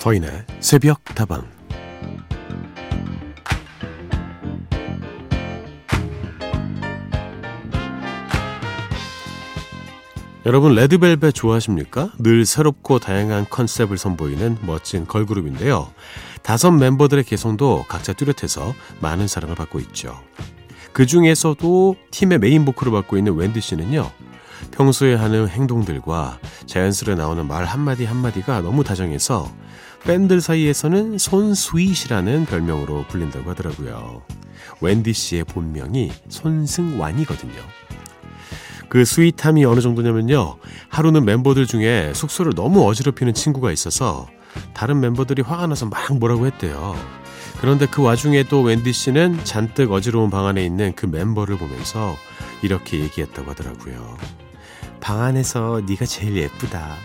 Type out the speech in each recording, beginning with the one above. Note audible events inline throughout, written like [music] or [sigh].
서인의 새벽 다방 여러분 레드벨벳 좋아하십니까? 늘 새롭고 다양한 컨셉을 선보이는 멋진 걸그룹인데요. 다섯 멤버들의 개성도 각자 뚜렷해서 많은 사랑을 받고 있죠. 그 중에서도 팀의 메인 보컬을 맡고 있는 웬디 씨는요. 평소에 하는 행동들과 자연스레 나오는 말 한마디 한마디가 너무 다정해서 팬들 사이에서는 손스윗이라는 별명으로 불린다고 하더라고요. 웬디 씨의 본명이 손승완이거든요. 그 스윗함이 어느 정도냐면요. 하루는 멤버들 중에 숙소를 너무 어지럽히는 친구가 있어서 다른 멤버들이 화가 나서 막 뭐라고 했대요. 그런데 그 와중에 또 웬디 씨는 잔뜩 어지러운 방 안에 있는 그 멤버를 보면서 이렇게 얘기했다고 하더라고요. 방 안에서 네가 제일 예쁘다.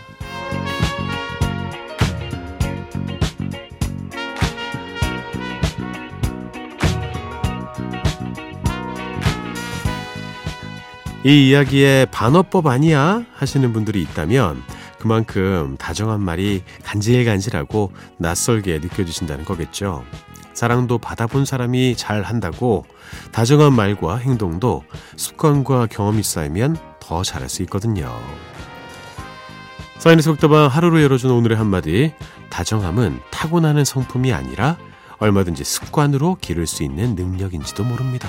이 이야기에 반어법 아니야? 하시는 분들이 있다면 그만큼 다정한 말이 간질간질하고 낯설게 느껴지신다는 거겠죠. 사랑도 받아본 사람이 잘 한다고 다정한 말과 행동도 습관과 경험이 쌓이면 더 잘할 수 있거든요. 사인의 속도방 하루로 열어준 오늘의 한마디. 다정함은 타고나는 성품이 아니라 얼마든지 습관으로 기를 수 있는 능력인지도 모릅니다.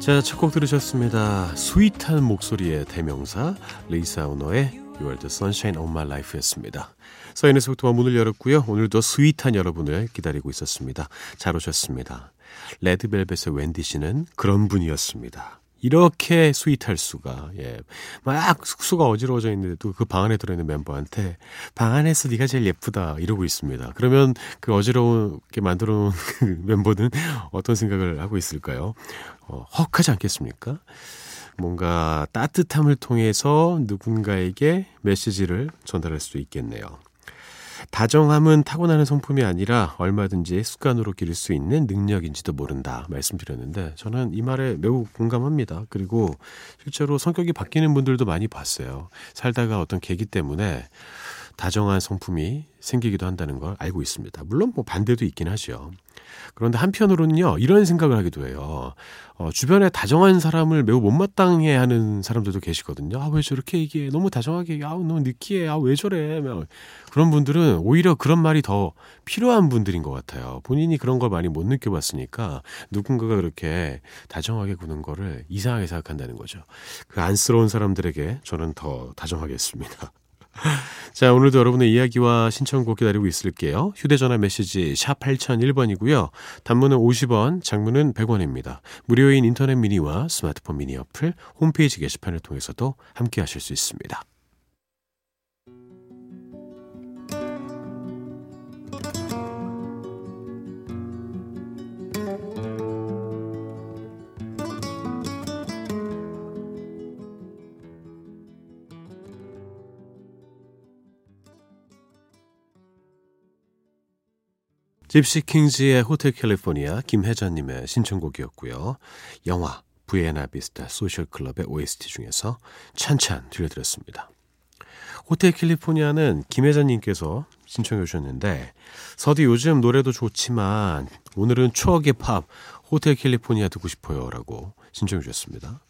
자, 첫 곡 들으셨습니다. sweet한 목소리의 대명사 리사 오노의 You are the sunshine of my life였습니다. 서인에서 부터 문을 열었고요. 오늘도 sweet한 여러분을 기다리고 있었습니다. 잘 오셨습니다. 레드벨벳의 웬디 씨는 그런 분이었습니다. 이렇게 sweet할 수가 예. 막 숙소가 어지러워져 있는데도 그 방 안에 들어있는 멤버한테 방 안에서 네가 제일 예쁘다 이러고 있습니다. 그러면 그 어지러우게 만들어 놓은 [laughs] 그 멤버는 어떤 생각을 하고 있을까요? 어, 헉하지 않겠습니까? 뭔가 따뜻함을 통해서 누군가에게 메시지를 전달할 수 있겠네요. 다정함은 타고나는 성품이 아니라 얼마든지 습관으로 기를 수 있는 능력인지도 모른다 말씀드렸는데 저는 이 말에 매우 공감합니다. 그리고 실제로 성격이 바뀌는 분들도 많이 봤어요. 살다가 어떤 계기 때문에 다정한 성품이 생기기도 한다는 걸 알고 있습니다. 물론 뭐 반대도 있긴 하죠. 그런데 한편으로는요, 이런 생각을 하기도 해요. 어, 주변에 다정한 사람을 매우 못마땅해 하는 사람들도 계시거든요. 아, 왜 저렇게 얘기해? 너무 다정하게, 아, 너무 느끼해. 아, 왜 저래? 그런 분들은 오히려 그런 말이 더 필요한 분들인 것 같아요. 본인이 그런 걸 많이 못 느껴봤으니까 누군가가 그렇게 다정하게 구는 거를 이상하게 생각한다는 거죠. 그 안쓰러운 사람들에게 저는 더 다정하겠습니다. [laughs] 자, 오늘도 여러분의 이야기와 신청곡 기다리고 있을게요. 휴대전화 메시지 샵 8001번이고요. 단문은 50원, 장문은 100원입니다. 무료인 인터넷 미니와 스마트폰 미니 어플, 홈페이지 게시판을 통해서도 함께 하실 수 있습니다. 집시 킹즈의 Hotel California 김혜자님의 신청곡이었고요. 영화 부에나 비스타 소셜 클럽의 OST 중에서 찬찬 들려드렸습니다. Hotel California는 김혜자님께서 신청해 주셨는데 서디 요즘 노래도 좋지만 오늘은 추억의 팝 Hotel California 듣고 싶어요 라고 신청해 주셨습니다.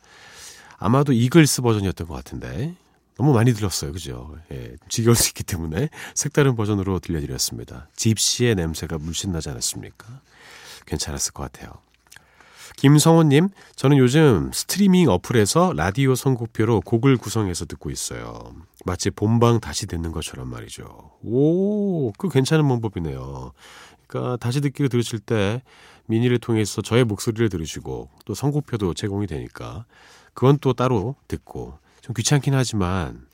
아마도 이글스 버전이었던 것 같은데 너무 많이 들었어요. 그죠? 예, 지겨울 수 있기 때문에 색다른 버전으로 들려드렸습니다. 집시의 냄새가 물씬 나지 않았습니까? 괜찮았을 것 같아요. 김성원님, 저는 요즘 스트리밍 어플에서 라디오 선곡표로 곡을 구성해서 듣고 있어요. 마치 본방 다시 듣는 것처럼 말이죠. 오, 그 괜찮은 방법이네요. 그러니까 다시 듣기로 들으실 때 미니를 통해서 저의 목소리를 들으시고 또 선곡표도 제공이 되니까 그건 또 따로 듣고 좀 귀찮긴 하지만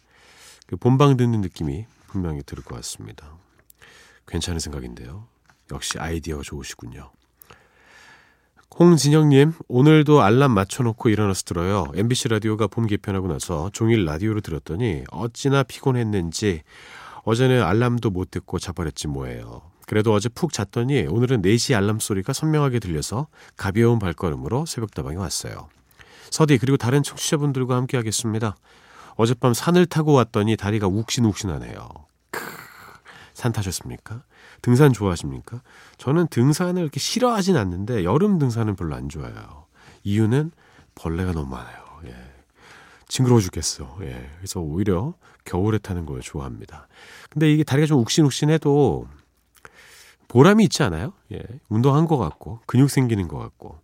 그 본방 듣는 느낌이 분명히 들을 것 같습니다. 괜찮은 생각인데요. 역시 아이디어가 좋으시군요. 홍진영님, 오늘도 알람 맞춰놓고 일어나서 들어요. MBC 라디오가 봄 개편하고 나서 종일 라디오를 들었더니 어찌나 피곤했는지 어제는 알람도 못 듣고 자버렸지 뭐예요. 그래도 어제 푹 잤더니 오늘은 4시 알람 소리가 선명하게 들려서 가벼운 발걸음으로 새벽다방에 왔어요. 서디 그리고 다른 청취자분들과 함께 하겠습니다. 어젯밤 산을 타고 왔더니 다리가 욱신욱신하네요. 크, 산 타셨습니까? 등산 좋아하십니까? 저는 등산을 이렇게 싫어하진 않는데 여름 등산은 별로 안 좋아해요. 이유는 벌레가 너무 많아요. 예. 징그러워 죽겠어. 예. 그래서 오히려 겨울에 타는 걸 좋아합니다. 근데 이게 다리가 좀 욱신욱신해도 보람이 있지 않아요? 예. 운동한 것 같고 근육 생기는 것 같고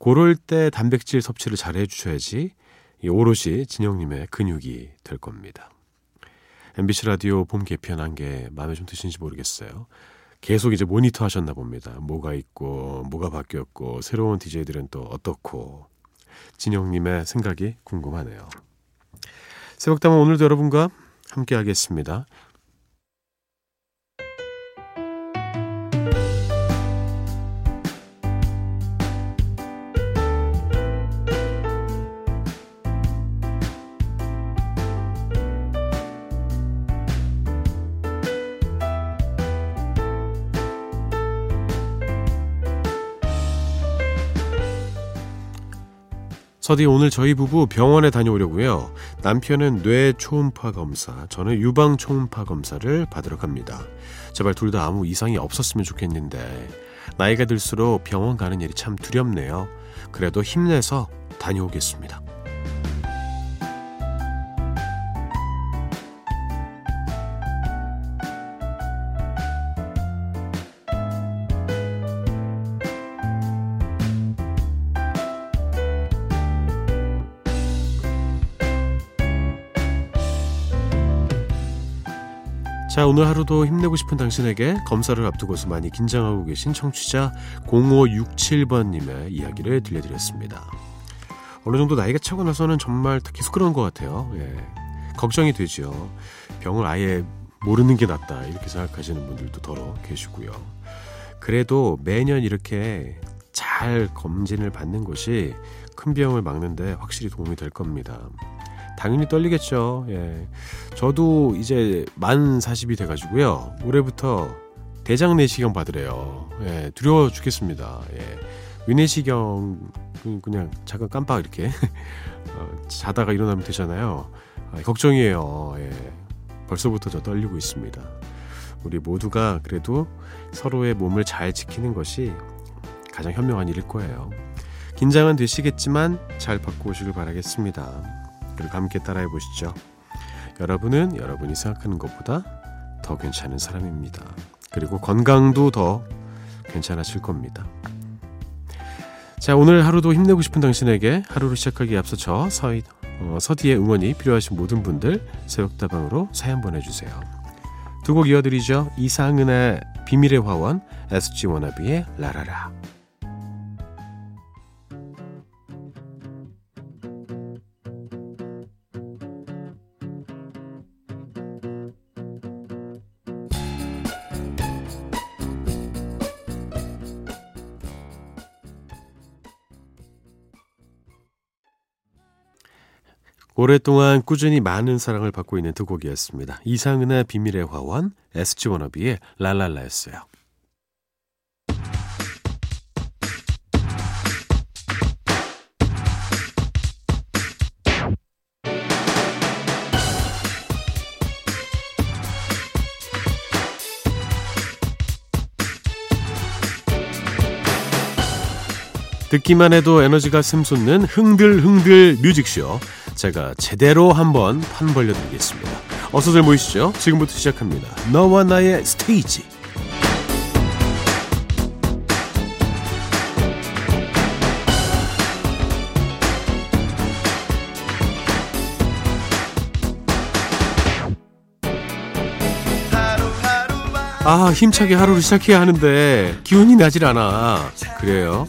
그럴 때 단백질 섭취를 잘 해주셔야지 오롯이 진영님의 근육이 될 겁니다. MBC 라디오 봄 개편 한 게 마음에 좀 드시는지 모르겠어요. 계속 이제 모니터 하셨나 봅니다. 뭐가 있고, 뭐가 바뀌었고, 새로운 DJ들은 또 어떻고. 진영님의 생각이 궁금하네요. 새벽담은 오늘도 여러분과 함께 하겠습니다. 서디 오늘 저희 부부 병원에 다녀오려고요. 남편은 뇌 초음파 검사, 저는 유방 초음파 검사를 받으러 갑니다. 제발 둘 다 아무 이상이 없었으면 좋겠는데 나이가 들수록 병원 가는 일이 참 두렵네요. 그래도 힘내서 다녀오겠습니다. 자, 오늘 하루도 힘내고 싶은 당신에게 검사를 앞두고서 많이 긴장하고 계신 청취자 0567번님의 이야기를 들려드렸습니다. 어느 정도 나이가 차고 나서는 정말 계속 그런 것 같아요. 예. 걱정이 되죠. 병을 아예 모르는 게 낫다. 이렇게 생각하시는 분들도 더러 계시고요. 그래도 매년 이렇게 잘 검진을 받는 것이 큰 병을 막는데 확실히 도움이 될 겁니다. 당연히 떨리겠죠. 예. 저도 이제 만 40이 돼가지고요. 올해부터 대장 내시경 받으래요. 예, 두려워 죽겠습니다. 예. 위내시경 그냥 잠깐 깜빡 이렇게 [laughs] 어, 자다가 일어나면 되잖아요. 아, 걱정이에요. 예. 벌써부터 저 떨리고 있습니다. 우리 모두가 그래도 서로의 몸을 잘 지키는 것이 가장 현명한 일일 거예요. 긴장은 되시겠지만 잘 받고 오시길 바라겠습니다. 그리고 함께 따라해 보시죠. 여러분은 여러분이 생각하는 것보다 더 괜찮은 사람입니다. 그리고 건강도 더 괜찮아질 겁니다. 자, 오늘 하루도 힘내고 싶은 당신에게 하루를 시작하기에 앞서 저 서희, 어, 서디의 응원이 필요하신 모든 분들 새벽다방으로 사연 보내주세요. 두 곡 이어드리죠. 이상은의 비밀의 화원, SG 워너비의 라라라. 오랫동안 꾸준히 많은 사랑을 받고 있는 두 곡이었습니다. 이상은의 비밀의 화원, SG 워너비의 랄랄라였어요. 듣기만 해도 에너지가 샘솟는 흥들흥들 뮤직쇼. 제가 제대로 한번 판 벌려드리겠습니다. 어서들 모이시죠. 지금부터 시작합니다. 너와 나의 스테이지. 아, 힘차게 하루를 시작해야 하는데 기운이 나질 않아. 그래요?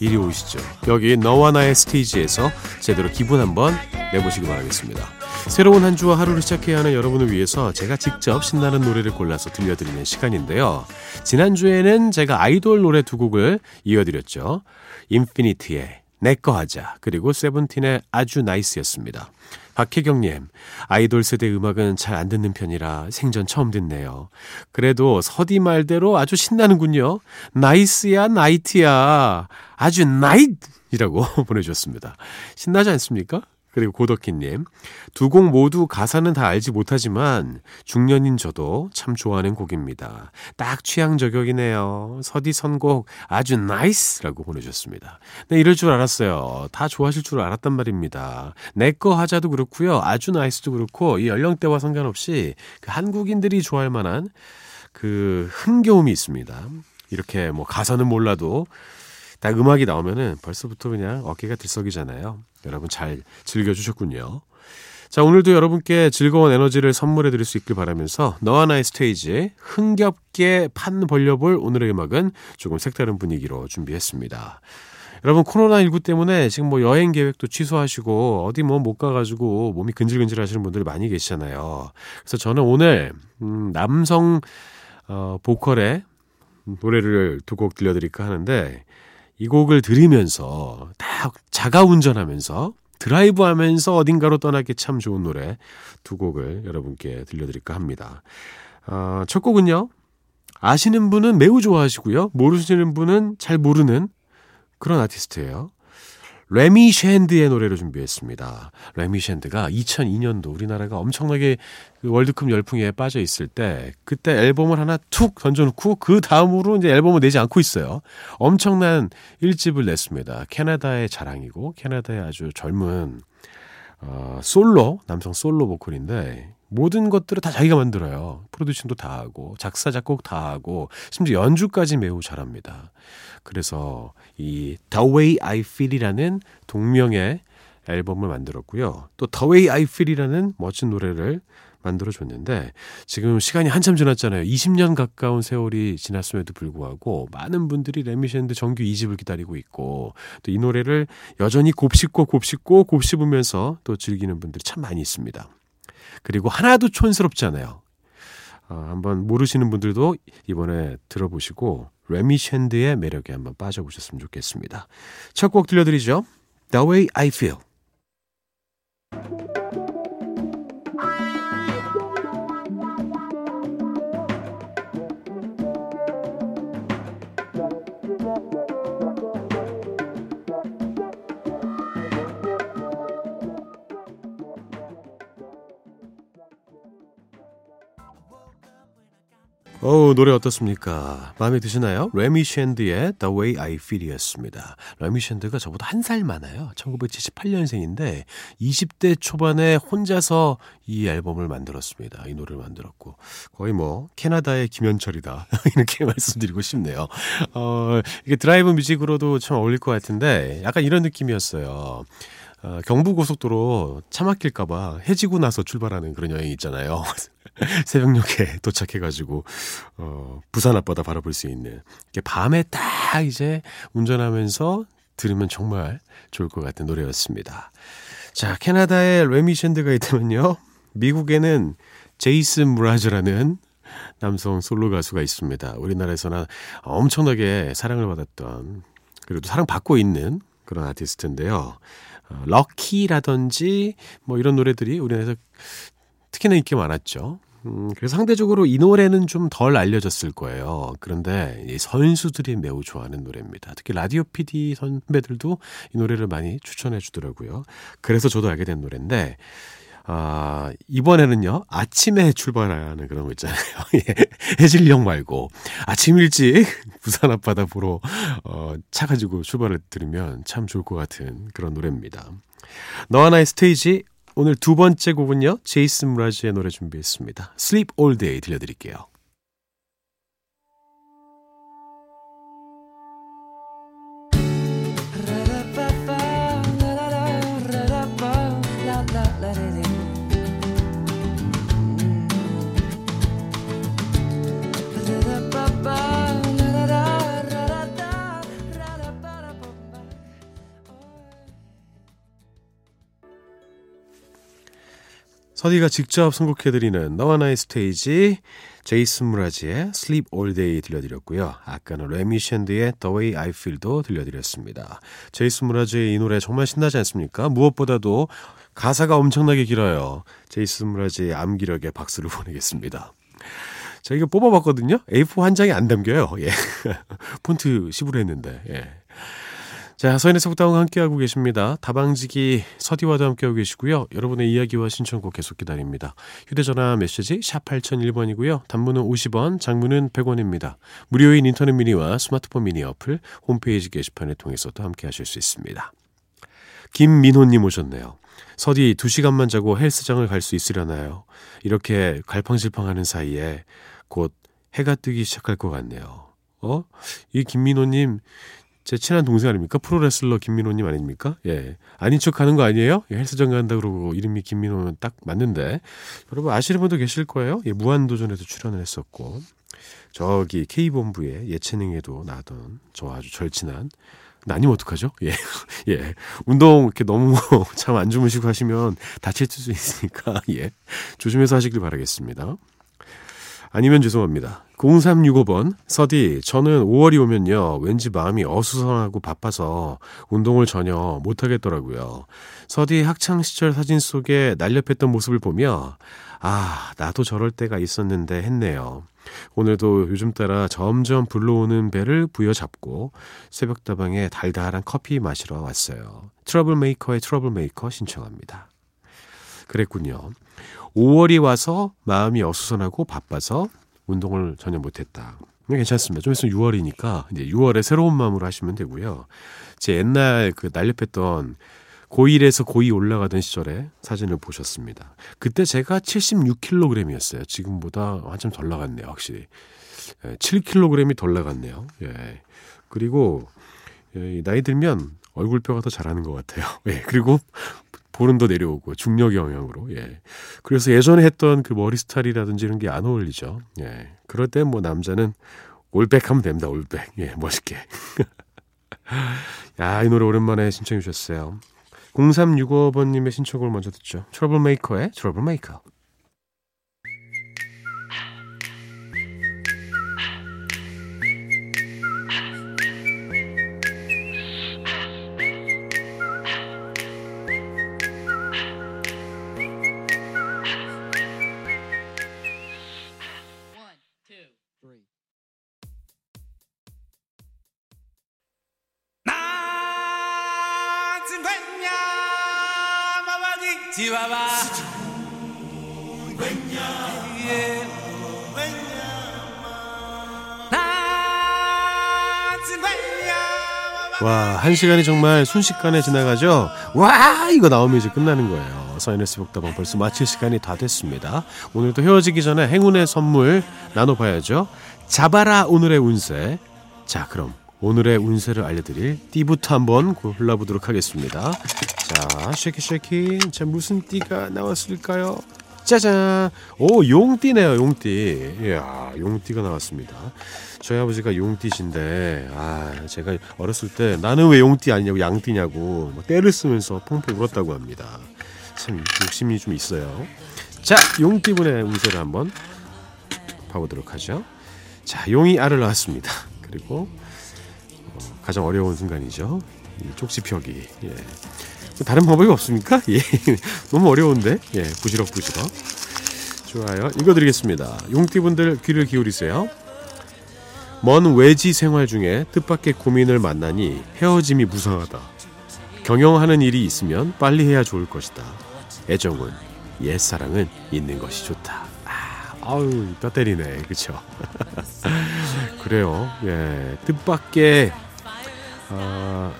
이리 오시죠. 여기 너와 나의 스테이지에서 제대로 기분 한번 내보시기 바라겠습니다. 새로운 한 주와 하루를 시작해야 하는 여러분을 위해서 제가 직접 신나는 노래를 골라서 들려드리는 시간인데요. 지난주에는 제가 아이돌 노래 두 곡을 이어드렸죠. 인피니티의 내꺼 하자 그리고 세븐틴의 아주 나이스였습니다. 박혜경님, 아이돌 세대 음악은 잘 안 듣는 편이라 생전 처음 듣네요. 그래도 서디 말대로 아주 신나는군요. nice야, nice야. 아주 nice이라고 [laughs] 보내주셨습니다. 신나지 않습니까? 그리고 고덕희님, 두 곡 모두 가사는 다 알지 못하지만 중년인 저도 참 좋아하는 곡입니다. 딱 취향 저격이네요. 서디 선곡 아주 nice라고 보내주셨습니다. 네, 이럴 줄 알았어요. 다 좋아하실 줄 알았단 말입니다. 내 거 하자도 그렇고요. 아주 nice도 그렇고 이 연령대와 상관없이 그 한국인들이 좋아할 만한 그 흥겨움이 있습니다. 이렇게 뭐 가사는 몰라도 딱 음악이 나오면은 벌써부터 그냥 어깨가 들썩이잖아요. 여러분 잘 즐겨주셨군요. 자, 오늘도 여러분께 즐거운 에너지를 선물해 드릴 수 있길 바라면서 너와 나의 스테이지 흥겹게 판 벌려볼 오늘의 음악은 조금 색다른 분위기로 준비했습니다. 여러분 코로나19 때문에 지금 뭐 여행 계획도 취소하시고 어디 뭐 못 가가지고 몸이 근질근질 하시는 분들이 많이 계시잖아요. 그래서 저는 오늘 음, 남성 어, 보컬의 노래를 두 곡 들려드릴까 하는데 이 곡을 들으면서 딱 자가 운전하면서 드라이브 하면서 어딘가로 떠나기 참 좋은 노래 두 곡을 여러분께 들려드릴까 합니다. 어, 첫 곡은요. 아시는 분은 매우 좋아하시고요. 모르시는 분은 잘 모르는 그런 아티스트예요. 레미 샌드의 노래를 준비했습니다. 레미 샌드가 2002년도 우리나라가 엄청나게 그 월드컵 열풍에 빠져 있을 때 그때 앨범을 하나 툭 던져놓고 그 다음으로 이제 앨범을 내지 않고 있어요. 엄청난 일집을 냈습니다. 캐나다의 자랑이고 캐나다의 아주 젊은 어, 솔로 남성 솔로 보컬인데 모든 것들을 다 자기가 만들어요. 프로듀싱도 다 하고 작사 작곡 다 하고 심지어 연주까지 매우 잘합니다. 그래서 이 The Way I Feel이라는 동명의 앨범을 만들었고요. 또 The Way I Feel이라는 멋진 노래를 만들어 줬는데 지금 시간이 한참 지났잖아요. 20년 가까운 세월이 지났음에도 불구하고 많은 분들이 레미 샌드 정규 2집을 기다리고 있고 또 이 노래를 여전히 곱씹고 곱씹고 곱씹으면서 또 즐기는 분들이 참 많이 있습니다. 그리고 하나도 촌스럽지 않아요. 어, 한번 모르시는 분들도 이번에 들어보시고 레미 샌드의 매력에 한번 빠져보셨으면 좋겠습니다. 첫 곡 들려드리죠. The Way I Feel. 어우, 노래 어떻습니까? 마음에 드시나요? 레미 샌드의 The Way I Feel이었습니다. 레미 샌드가 저보다 한 살 많아요. 1978년생인데 20대 초반에 혼자서 이 앨범을 만들었습니다. 이 노래를 만들었고 거의 뭐 캐나다의 김현철이다 [laughs] 이렇게 말씀드리고 싶네요. 어, 이게 드라이브 뮤직으로도 참 어울릴 것 같은데 약간 이런 느낌이었어요. 어, 경부고속도로 차 막힐까봐 해지고 나서 출발하는 그런 여행 있잖아요. [laughs] 새벽녘에 도착해가지고 어, 부산 앞바다 바라볼 수 있는 밤에 딱 이제 운전하면서 들으면 정말 좋을 것 같은 노래였습니다. 자, 캐나다에 레미 샌드가 있다면요. 미국에는 제이슨 무라즈라는 남성 솔로 가수가 있습니다. 우리나라에서는 엄청나게 사랑을 받았던 그리고 사랑받고 있는 그런 아티스트인데요. 어, 럭키라든지 뭐 이런 노래들이 우리나라에서 특히나 인기 많았죠. 음, 그래서 상대적으로 이 노래는 좀 덜 알려졌을 거예요. 그런데 이 선수들이 매우 좋아하는 노래입니다. 특히 라디오 PD 선배들도 이 노래를 많이 추천해 주더라고요. 그래서 저도 알게 된 노래인데, 아, 이번에는요, 아침에 출발하는 그런 거 있잖아요. [laughs] 예, 해질녘 말고, 아침 일찍 부산 앞바다 보러, 어, 차 가지고 출발을 들으면 참 좋을 것 같은 그런 노래입니다. 너와 나의 스테이지 오늘 두 번째 곡은요. 제이슨 무라즈의 노래 준비했습니다. Sleep All Day 들려드릴게요. 서디가 직접 선곡해드리는 너와 나의 스테이지 제이슨 므라즈의 Sleep All Day 들려드렸고요. 아까는 레미 샌드의 The Way I Feel도 들려드렸습니다. 제이슨 므라즈의 이 노래 정말 신나지 않습니까? 무엇보다도 가사가 엄청나게 길어요. 제이슨 므라즈의 암기력에 박수를 [laughs] 보내겠습니다. 저희가 뽑아봤거든요. A4 한 장에 안 담겨요. 예. [laughs] 폰트 10으로 했는데. 예. 자, 서인의 새벽다방 함께하고 계십니다. 다방지기 서디와도 함께하고 계시고요. 여러분의 이야기와 신청곡 계속 기다립니다. 휴대전화 메시지 샵 8001번이고요. 단문은 50원, 장문은 100원입니다. 무료인 인터넷 미니와 스마트폰 미니 어플, 홈페이지 게시판을 통해서도 함께하실 수 있습니다. 김민호님 오셨네요. 서디 2시간만 자고 헬스장을 갈 수 있으려나요? 이렇게 갈팡질팡하는 사이에 곧 해가 뜨기 시작할 것 같네요. 어? 이 김민호님 제 친한 동생 아닙니까? 프로레슬러 김민호님 아닙니까? 예. 아닌 척 하는 거 아니에요? 예, 헬스장 간다 그러고 이름이 김민호는 딱 맞는데. 여러분 아시는 분도 계실 거예요? 예, 무한도전에도 출연을 했었고. 저기 K본부의 예체능에도 나던 저 아주 절친한 아니면 어떡하죠? 예. [laughs] 예. 운동 이렇게 너무 [laughs] 참안 주무시고 하시면 다칠 수 있으니까, [laughs] 예. 조심해서 하시길 바라겠습니다. 아니면 죄송합니다. 0365번, 서디, 저는 5월이 오면요, 왠지 마음이 어수선하고 바빠서 운동을 전혀 못하겠더라고요. 서디 학창 시절 사진 속에 날렵했던 모습을 보며, 아, 나도 저럴 때가 있었는데 했네요. 오늘도 요즘 따라 점점 불러오는 배를 부여잡고 새벽다방에 달달한 커피 마시러 왔어요. 트러블 메이커의 트러블 메이커 신청합니다. 그랬군요. 5월이 와서 마음이 어수선하고 바빠서 운동을 전혀 못했다. 괜찮습니다. 좀 있으면 6월이니까 이제 6월에 새로운 마음으로 하시면 되고요. 제 옛날 그 날렵했던 고1에서 고2 올라가던 시절에 사진을 보셨습니다. 그때 제가 76kg이었어요. 지금보다 한참 덜 나갔네요, 확실히. 7kg이 예, 덜 나갔네요. 예. 그리고 예, 나이 들면 얼굴뼈가 더 자라는 것 같아요. [laughs] 예. 그리고 더 내려오고 중력 영향으로. 예. 그래서 예전에 했던 그 머리 스타일이라든지 이런 게 안 어울리죠. 예. 그럴 때뭐 남자는 올백 하면 됩니다. 올백. 예, 멋있게. [laughs] 야, 이 노래 오랜만에 신청해 주셨어요. 0365번님의 신청을 먼저 듣죠. 트러블 메이커의 트러블 메이커. 와, 한 시간이 정말 순식간에 지나가죠? 와, 이거 나오면 이제 끝나는 거예요. 서인의 새벽다방 벌써 마칠 시간이 다 됐습니다. 오늘도 헤어지기 전에 행운의 선물 나눠봐야죠. 잡아라, 오늘의 운세. 자, 그럼 오늘의 운세를 알려드릴 띠부터 한번 골라보도록 하겠습니다. 자, shaky shaky. 자, 무슨 띠가 나왔을까요? 짜잔! 오, 용띠네요, 용띠. 이야, 용띠가 나왔습니다. 저희 아버지가 용띠신데, 아, 제가 어렸을 때 나는 왜 용띠 아니냐고, 양띠냐고, 뭐 때를 쓰면서 펑펑 울었다고 합니다. 참, 욕심이 좀 있어요. 자, 용띠분의 운세를 한번 봐보도록 하죠. 자, 용이 알을 낳았습니다. 그리고 가장 어려운 순간이죠. 쪽지 펴기. 예. 다른 방법이 없습니까? [laughs] 예. 너무 어려운데. 예. 부시럭 부시럭. 좋아요. 읽어 드리겠습니다. 용띠분들 귀를 기울이세요. 먼 외지 생활 중에 뜻밖의 고민을 만나니 헤어짐이 무상하다. 경영하는 일이 있으면 빨리 해야 좋을 것이다. 애정은 옛사랑은 있는 것이 좋다. 아, 아우 뼈 때리네, 그쵸? [laughs] 그래요. 예, 뜻밖의 아,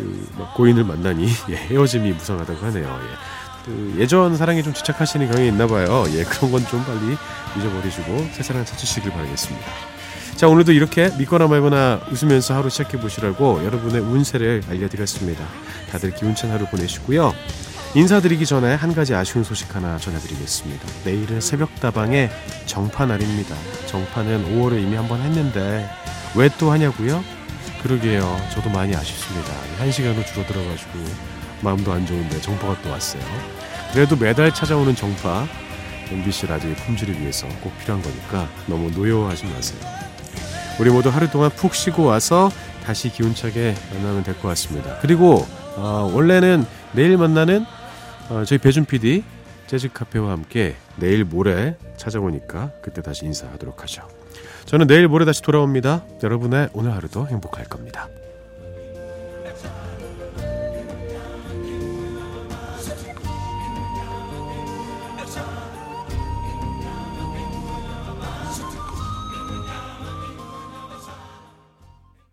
그 고인을 만나니 [laughs] 예, 헤어짐이 무상하다고 하네요. 예. 그 예전 사랑에 좀 집착하시는 경향이 있나 봐요. 예, 그런 건 좀 빨리 잊어버리시고 새 사랑 찾으시길 바라겠습니다. 자, 오늘도 이렇게 믿거나 말거나 웃으면서 하루 시작해 보시라고 여러분의 운세를 알려드렸습니다. 다들 기운찬 하루 보내시고요. 인사드리기 전에 한 가지 아쉬운 소식 하나 전해드리겠습니다. 내일은 새벽다방의 정파 날입니다. 정파는 5월에 이미 한 번 했는데 왜 또 하냐고요? 그러게요. 저도 많이 아쉽습니다. 한 시간으로 줄어들어가지고 마음도 안 좋은데 정보가 또 왔어요. 그래도 매달 찾아오는 정파 MBC 라디오의 품질을 위해서 꼭 필요한 거니까 너무 노여워하지 마세요. 우리 모두 하루 동안 푹 쉬고 와서 다시 기운차게 만나면 될 것 같습니다. 그리고 어, 원래는 내일 만나는 어, 저희 배준 PD 재즈 카페와 함께 내일 모레 찾아오니까 그때 다시 인사하도록 하죠. 저는 내일 모레 다시 돌아옵니다. 여러분의 오늘 하루도 행복할 겁니다.